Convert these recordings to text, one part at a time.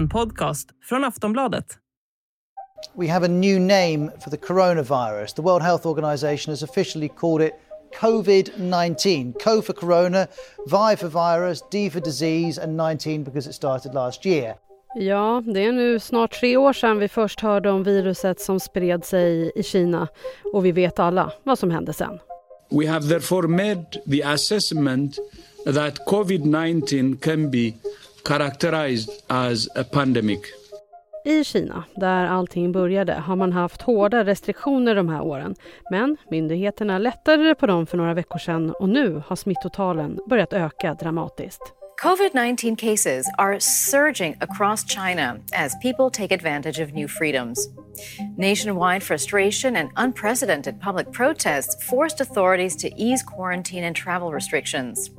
En podcast från Aftonbladet. We have a new name for the coronavirus. The World Health Organization has officially called it COVID 19. Co for corona, Vi for virus, D for disease, and 19 because it started last year. Ja, det är nu snart tre år sedan vi först hörde om viruset som spred sig i Kina och vi vet alla vad som hände sen. We have therefore made the assessment that COVID-19 can be characterized as a pandemic. I Kina, där allting började, har man haft hårda restriktioner de här åren. Men myndigheterna lättade på dem för några veckor sedan och nu har smittotalen börjat öka dramatiskt. COVID 19 cases are surging across China as people take advantage of new freedoms. Nationwide frustration and unprecedented public protests forced authorities to ease quarantine and travel restrictions.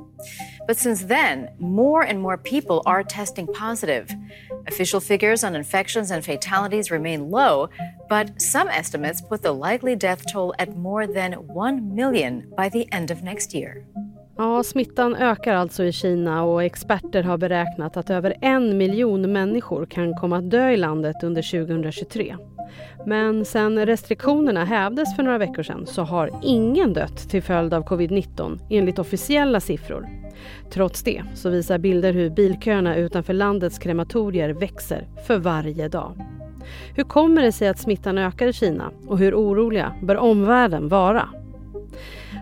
But since then, more and more people are testing positive. Official figures on infections and fatalities remain low, but some estimates put the likely death toll at more than 1 million by the end of next year. Ja, smittan ökar alltså i Kina och experter har beräknat att över en miljon människor kan komma att dö i landet under 2023. Men sen restriktionerna hävdes för några veckor sedan så har ingen dött till följd av covid-19 enligt officiella siffror. Trots det så visar bilder hur bilköerna utanför landets krematorier växer för varje dag. Hur kommer det sig att smittan ökar i Kina och hur oroliga bör omvärlden vara?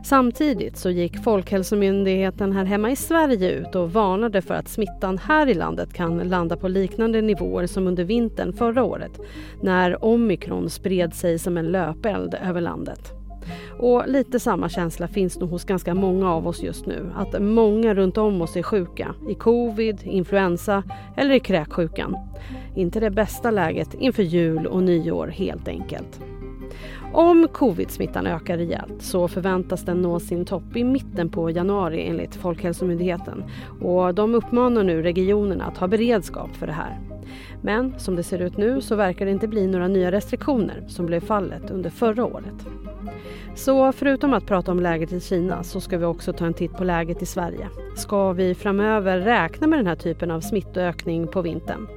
Samtidigt så gick Folkhälsomyndigheten här hemma i Sverige ut och varnade för att smittan här i landet kan landa på liknande nivåer som under vintern förra året när omikron spred sig som en löpeld över landet. Och lite samma känsla finns nog hos ganska många av oss just nu. Att många runt om oss är sjuka. I covid, influensa eller i kräksjukan. Inte det bästa läget inför jul och nyår helt enkelt. Om covid-smittan ökar rejält så förväntas den nå sin topp i mitten på januari enligt Folkhälsomyndigheten. Och de uppmanar nu regionerna att ha beredskap för det här. Men som det ser ut nu så verkar det inte bli några nya restriktioner som blev fallet under förra året. Så förutom att prata om läget i Kina så ska vi också ta en titt på läget i Sverige. Ska vi framöver räkna med den här typen av smittökning på vintern?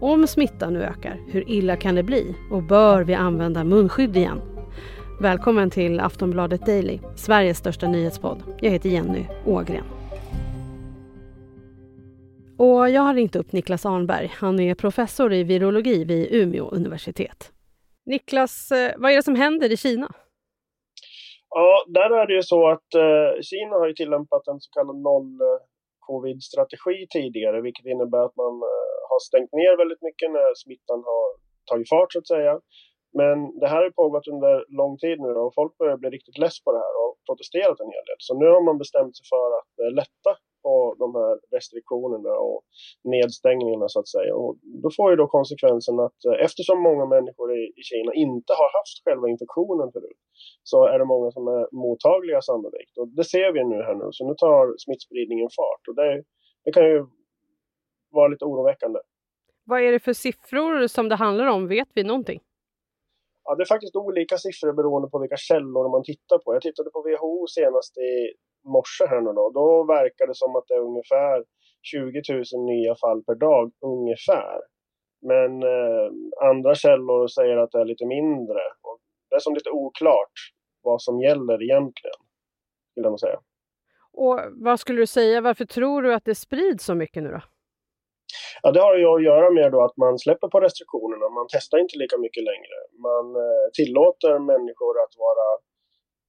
Om smittan nu ökar, hur illa kan det bli? Och bör vi använda munskydd igen? Välkommen till Aftonbladet Daily, Sveriges största nyhetspodd. Jag heter Jenny Ågren. Och jag har ringt upp Niklas Arnberg. Han är professor i virologi vid Umeå universitet. Niklas, eh, vad är det som händer i Kina? Ja, där är det ju så att eh, Kina har ju tillämpat en så kallad noll-covid-strategi eh, tidigare, vilket innebär att man eh, har stängt ner väldigt mycket när smittan har tagit fart så att säga. Men det här har pågått under lång tid nu och folk börjar bli riktigt less på det här och protesterat en hel del. Så nu har man bestämt sig för att eh, lätta på de här restriktionerna och nedstängningarna så att säga. Och då får ju då konsekvensen att eh, eftersom många människor i, i Kina inte har haft själva infektionen förut så är det många som är mottagliga sannolikt. Och det ser vi nu här nu. Så nu tar smittspridningen fart och det, det kan ju vara lite oroväckande. Vad är det för siffror som det handlar om? Vet vi någonting? Ja, det är faktiskt olika siffror beroende på vilka källor man tittar på. Jag tittade på WHO senast i morse här nu då. Då verkar det som att det är ungefär 20 000 nya fall per dag, ungefär. Men eh, andra källor säger att det är lite mindre. Och det är som lite oklart vad som gäller egentligen, skulle jag säga. Och vad skulle du säga, varför tror du att det sprids så mycket nu då? Ja, det har ju att göra med då att man släpper på restriktionerna. Man testar inte lika mycket längre. Man eh, tillåter människor att vara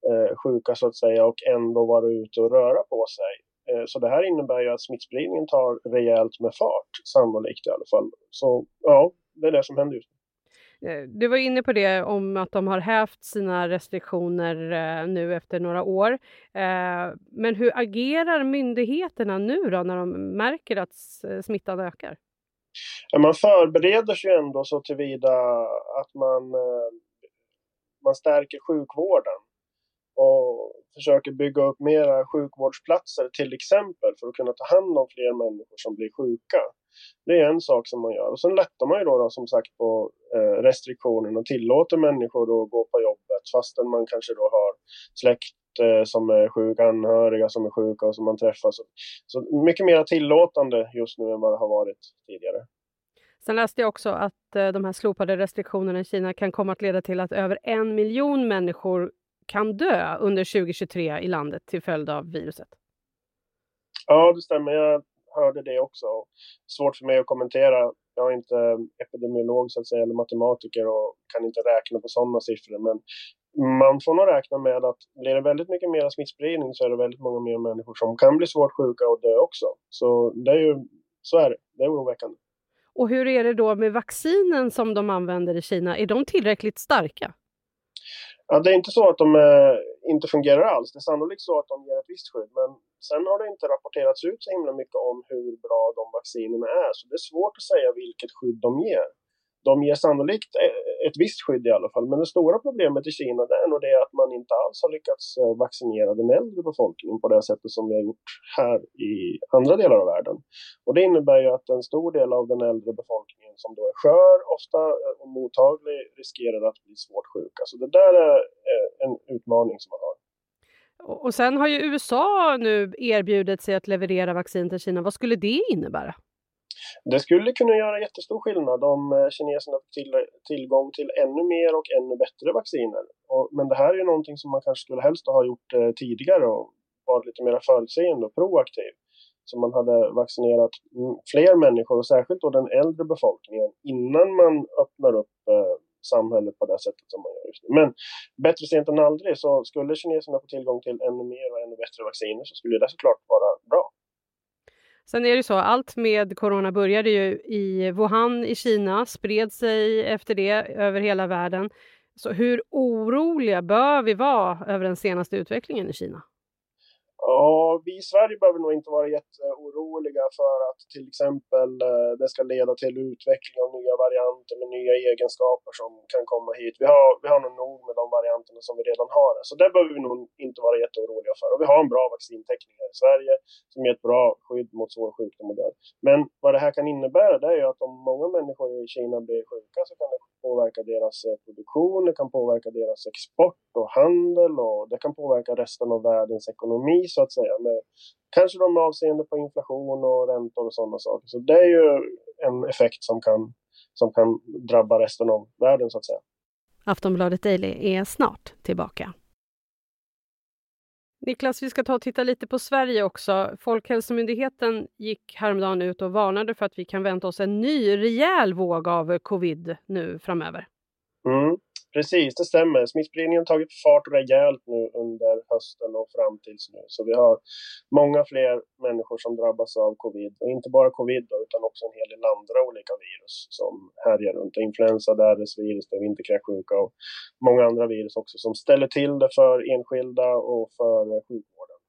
eh, sjuka så att säga och ändå vara ute och röra på sig. Eh, så det här innebär ju att smittspridningen tar rejält med fart, sannolikt i alla fall. Så ja, det är det som händer just nu. Eh, du var inne på det om att de har hävt sina restriktioner eh, nu efter några år. Eh, men hur agerar myndigheterna nu då när de märker att smittan ökar? Ja, man förbereder sig ändå så tillvida att man, eh, man stärker sjukvården och försöker bygga upp mera sjukvårdsplatser till exempel för att kunna ta hand om fler människor som blir sjuka. Det är en sak som man gör. Och sen lättar man ju då, då som sagt på eh, restriktionerna och tillåter människor att gå på jobbet fastän man kanske då har släkt som är sjuka, anhöriga som är sjuka och som man träffar. Så, så mycket mer tillåtande just nu än vad det har varit tidigare. Sen läste jag också att eh, de här slopade restriktionerna i Kina kan komma att leda till att över en miljon människor kan dö under 2023 i landet till följd av viruset. Ja, det stämmer. Jag hörde det också. Svårt för mig att kommentera. Jag är inte epidemiolog så att säga, eller matematiker och kan inte räkna på sådana siffror. Men man får nog räkna med att blir det väldigt mycket mer smittspridning så är det väldigt många mer människor som kan bli svårt sjuka och dö också. Så det är ju, så är det. Det är oroväckande. Och hur är det då med vaccinen som de använder i Kina? Är de tillräckligt starka? Ja, det är inte så att de eh, inte fungerar alls. Det är sannolikt så att de ger ett visst skydd. Men sen har det inte rapporterats ut så himla mycket om hur bra de vaccinerna är. Så det är svårt att säga vilket skydd de ger de ger sannolikt eh, ett visst skydd i alla fall. Men det stora problemet i Kina det är nog det att man inte alls har lyckats eh, vaccinera den äldre befolkningen på det sättet som vi har gjort här i andra delar av världen. Och det innebär ju att en stor del av den äldre befolkningen som då är skör ofta eh, och mottaglig riskerar att bli svårt sjuka. Så det där är en utmaning som man har. Och sen har ju USA nu erbjudit sig att leverera vaccin till Kina. Vad skulle det innebära? Det skulle kunna göra jättestor skillnad om eh, kineserna får till, tillgång till ännu mer och ännu bättre vacciner. Och, men det här är ju någonting som man kanske skulle helst ha gjort eh, tidigare och varit lite mer förutseende och proaktiv. Så man hade vaccinerat mm, fler människor och särskilt då den äldre befolkningen innan man öppnar upp eh, samhället på det sättet som man gör just nu. Men bättre sent än aldrig så skulle kineserna få tillgång till ännu mer och ännu bättre vacciner så skulle det såklart vara bra. Sen är det så, allt med corona började ju i Wuhan i Kina, spred sig efter det över hela världen. Så hur oroliga bör vi vara över den senaste utvecklingen i Kina? Ja, vi i Sverige behöver nog inte vara jätteoroliga för att till exempel eh, det ska leda till utveckling av nya varianter med nya egenskaper som kan komma hit. Vi har, vi har nog nog med de varianterna som vi redan har. Så det behöver vi nog inte vara jätteoroliga för. Och vi har en bra vaccintäckning här i Sverige som ger ett bra skydd mot svår sjukdom och död. Men vad det här kan innebära det är ju att om många människor i Kina blir sjuka så kan det påverka deras eh, produktion, det kan påverka deras export och handel och det kan påverka resten av världens ekonomi så att säga. Med, kanske de med avseende på inflation och räntor och sådana saker. Så det är ju en effekt som kan, som kan drabba resten av världen så att säga. Aftonbladet Daily är snart tillbaka. Niklas, vi ska ta och titta lite på Sverige också. Folkhälsomyndigheten gick häromdagen ut och varnade för att vi kan vänta oss en ny rejäl våg av covid nu framöver. Mm. Precis, det stämmer. Smittspridningen har tagit fart rejält nu under hösten och fram tills nu. Så vi har många fler människor som drabbas av covid. Och inte bara covid då, utan också en hel del andra olika virus som härjar runt. Influensa, RS-virus, vinterkräksjuka och många andra virus också som ställer till det för enskilda och för sjukvården.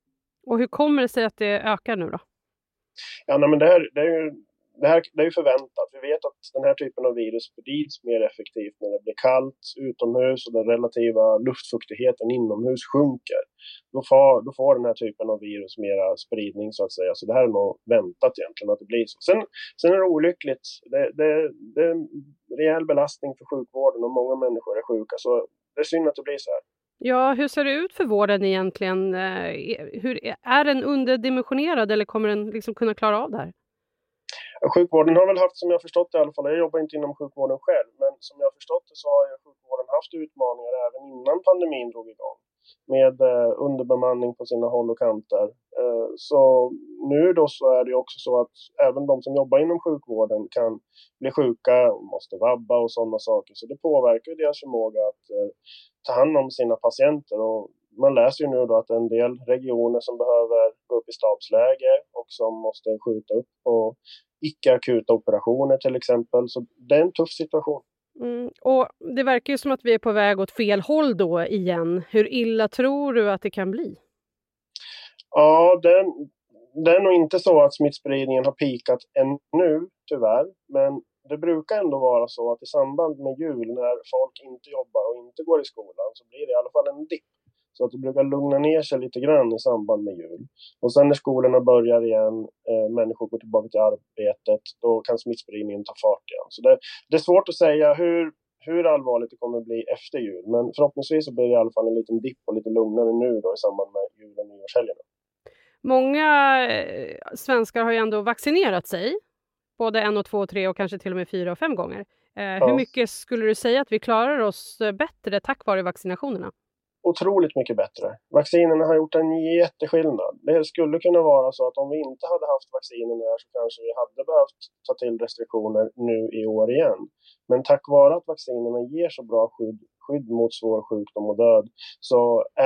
Och hur kommer det sig att det ökar nu då? Ja, nej, men det, här, det är ju det här det är ju förväntat. Vi vet att den här typen av virus sprids mer effektivt när det blir kallt utomhus och den relativa luftfuktigheten inomhus sjunker. Då får, då får den här typen av virus mera spridning så att säga. Så det här är nog väntat egentligen att det blir så. Sen, sen är det olyckligt. Det, det, det är en rejäl belastning för sjukvården och många människor är sjuka. Så det är synd att det blir så här. Ja, hur ser det ut för vården egentligen? Eh, hur, är den underdimensionerad eller kommer den liksom kunna klara av det här? Sjukvården har väl haft, som jag förstått det i alla fall, jag jobbar inte inom sjukvården själv, men som jag förstått det så har ju sjukvården haft utmaningar även innan pandemin drog igång. Med eh, underbemanning på sina håll och kanter. Eh, så nu då så är det också så att även de som jobbar inom sjukvården kan bli sjuka och måste vabba och sådana saker. Så det påverkar ju deras förmåga att eh, ta hand om sina patienter. Och man läser ju nu då att en del regioner som behöver gå upp i stabsläge och som måste skjuta upp på icke-akuta operationer till exempel. Så det är en tuff situation. Mm, och Det verkar ju som att vi är på väg åt fel håll då igen. Hur illa tror du att det kan bli? Ja, det, det är nog inte så att smittspridningen har pikat ännu, tyvärr. Men det brukar ändå vara så att i samband med jul när folk inte jobbar och inte går i skolan så blir det i alla fall en dipp så att det brukar lugna ner sig lite grann i samband med jul. Och sen när skolorna börjar igen, eh, människor går tillbaka till arbetet, då kan smittspridningen ta fart igen. Så det, det är svårt att säga hur, hur allvarligt det kommer att bli efter jul. Men förhoppningsvis så blir det i alla fall en liten dipp och lite lugnare nu då i samband med jul och nyårshelgerna. Många eh, svenskar har ju ändå vaccinerat sig. både en och två och tre och kanske till och med fyra och fem gånger. Eh, Ja. Hur mycket skulle du säga att vi klarar oss eh, bättre tack vare vaccinationerna? Otroligt mycket bättre. Vaccinerna har gjort en jätteskillnad. Det skulle kunna vara så att om vi inte hade haft vaccinerna här så kanske vi hade behövt ta till restriktioner nu i år igen. Men tack vare att vaccinerna ger så bra skydd, skydd mot svår sjukdom och död så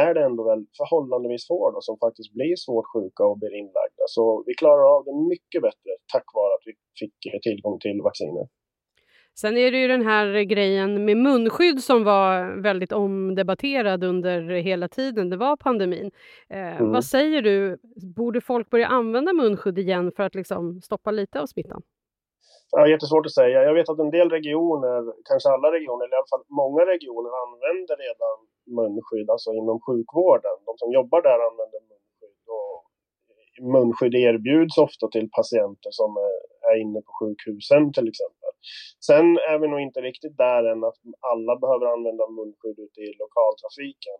är det ändå väl förhållandevis få då, som faktiskt blir svårt sjuka och blir inlagda. Så vi klarar av det mycket bättre tack vare att vi fick tillgång till vacciner. Sen är det ju den här grejen med munskydd som var väldigt omdebatterad under hela tiden det var pandemin. Eh, Mm. Vad säger du, borde folk börja använda munskydd igen för att liksom stoppa lite av smittan? Ja, jättesvårt att säga. Jag vet att en del regioner, kanske alla regioner, eller i alla fall många regioner använder redan munskydd, alltså inom sjukvården. De som jobbar där använder munskydd. Och munskydd erbjuds ofta till patienter som är- inne på sjukhusen till exempel. Sen är vi nog inte riktigt där än att alla behöver använda munskydd ute i lokaltrafiken,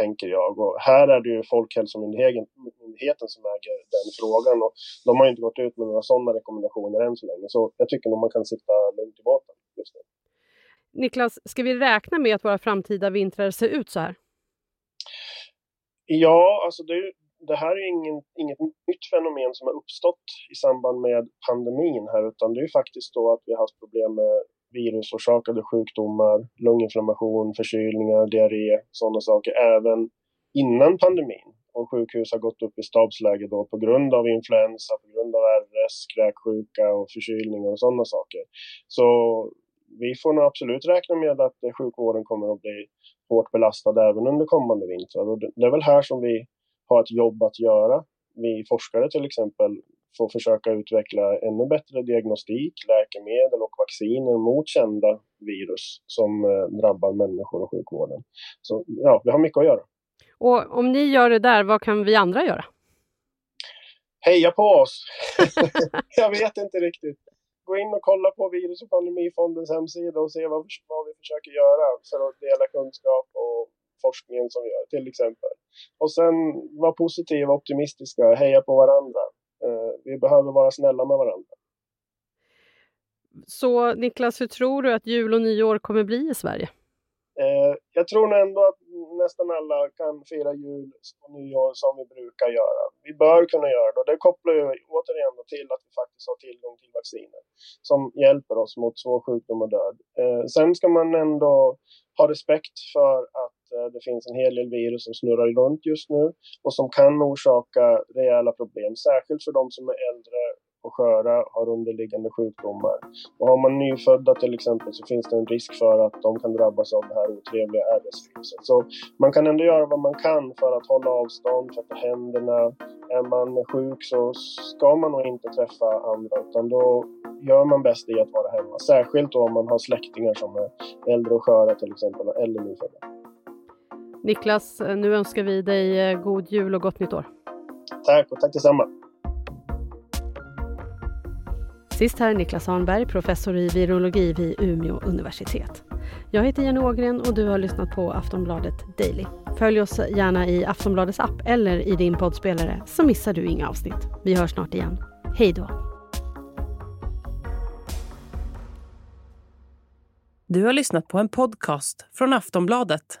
tänker jag. Och här är det ju Folkhälsomyndigheten myndigheten som äger den frågan. Och de har inte gått ut med några sådana rekommendationer än så länge. Så jag tycker nog man kan sitta lugnt i båten just nu. Niklas, ska vi räkna med att våra framtida vintrar ser ut så här? Ja, alltså det, ju- det här är ingen, inget nytt fenomen som har uppstått i samband med pandemin här, utan det är ju faktiskt då att vi har haft problem med virusorsakade sjukdomar, lunginflammation, förkylningar, diarré, sådana saker, även innan pandemin. Och sjukhus har gått upp i stabsläge då på grund av influensa, på grund av RS, kräksjuka och förkylningar och sådana saker. Så vi får nog absolut räkna med att eh, sjukvården kommer att bli hårt belastad även under kommande vintrar. Och det är väl här som vi har ett jobb att göra. Vi forskare till exempel får försöka utveckla ännu bättre diagnostik, läkemedel och vacciner mot kända virus som eh, drabbar människor och sjukvården. Så ja, vi har mycket att göra. Och om ni gör det där, vad kan vi andra göra? Heja på oss! Jag vet inte riktigt. Gå in och kolla på Virus och pandemifondens hemsida och se vad, vad vi försöker göra för att dela kunskap och forskningen som vi gör till exempel. Och sen vara positiva och optimistiska, heja på varandra. Eh, vi behöver vara snälla med varandra. Så Niklas, hur tror du att jul och nyår kommer bli i Sverige? Eh, jag tror ändå att nästan alla kan fira jul och nyår som vi brukar göra. Vi bör kunna göra det och det kopplar ju återigen till att vi faktiskt har tillgång till vacciner som hjälper oss mot svår sjukdom och död. Eh, sen ska man ändå ha respekt för att Eh, det finns en hel del virus som snurrar runt just nu och som kan orsaka rejäla problem, särskilt för de som är äldre och sköra, har underliggande sjukdomar. Och har man nyfödda till exempel så finns det en risk för att de kan drabbas av det här otrevliga RS-viruset. Så man kan ändå göra vad man kan för att hålla avstånd, tvätta händerna. Är man sjuk så ska man nog inte träffa andra utan då gör man bäst i att vara hemma. Särskilt då om man har släktingar som är äldre och sköra till exempel, eller nyfödda. Niklas, nu önskar vi dig eh, god jul och gott nytt år. Tack och tack detsamma. Sist här Niklas Hanberg, professor i virologi vid Umeå universitet. Jag heter Jenny Ågren och du har lyssnat på Aftonbladet Daily. Följ oss gärna i Aftonbladets app eller i din poddspelare så missar du inga avsnitt. Vi hörs snart igen. Hej då! Du har lyssnat på en podcast från Aftonbladet.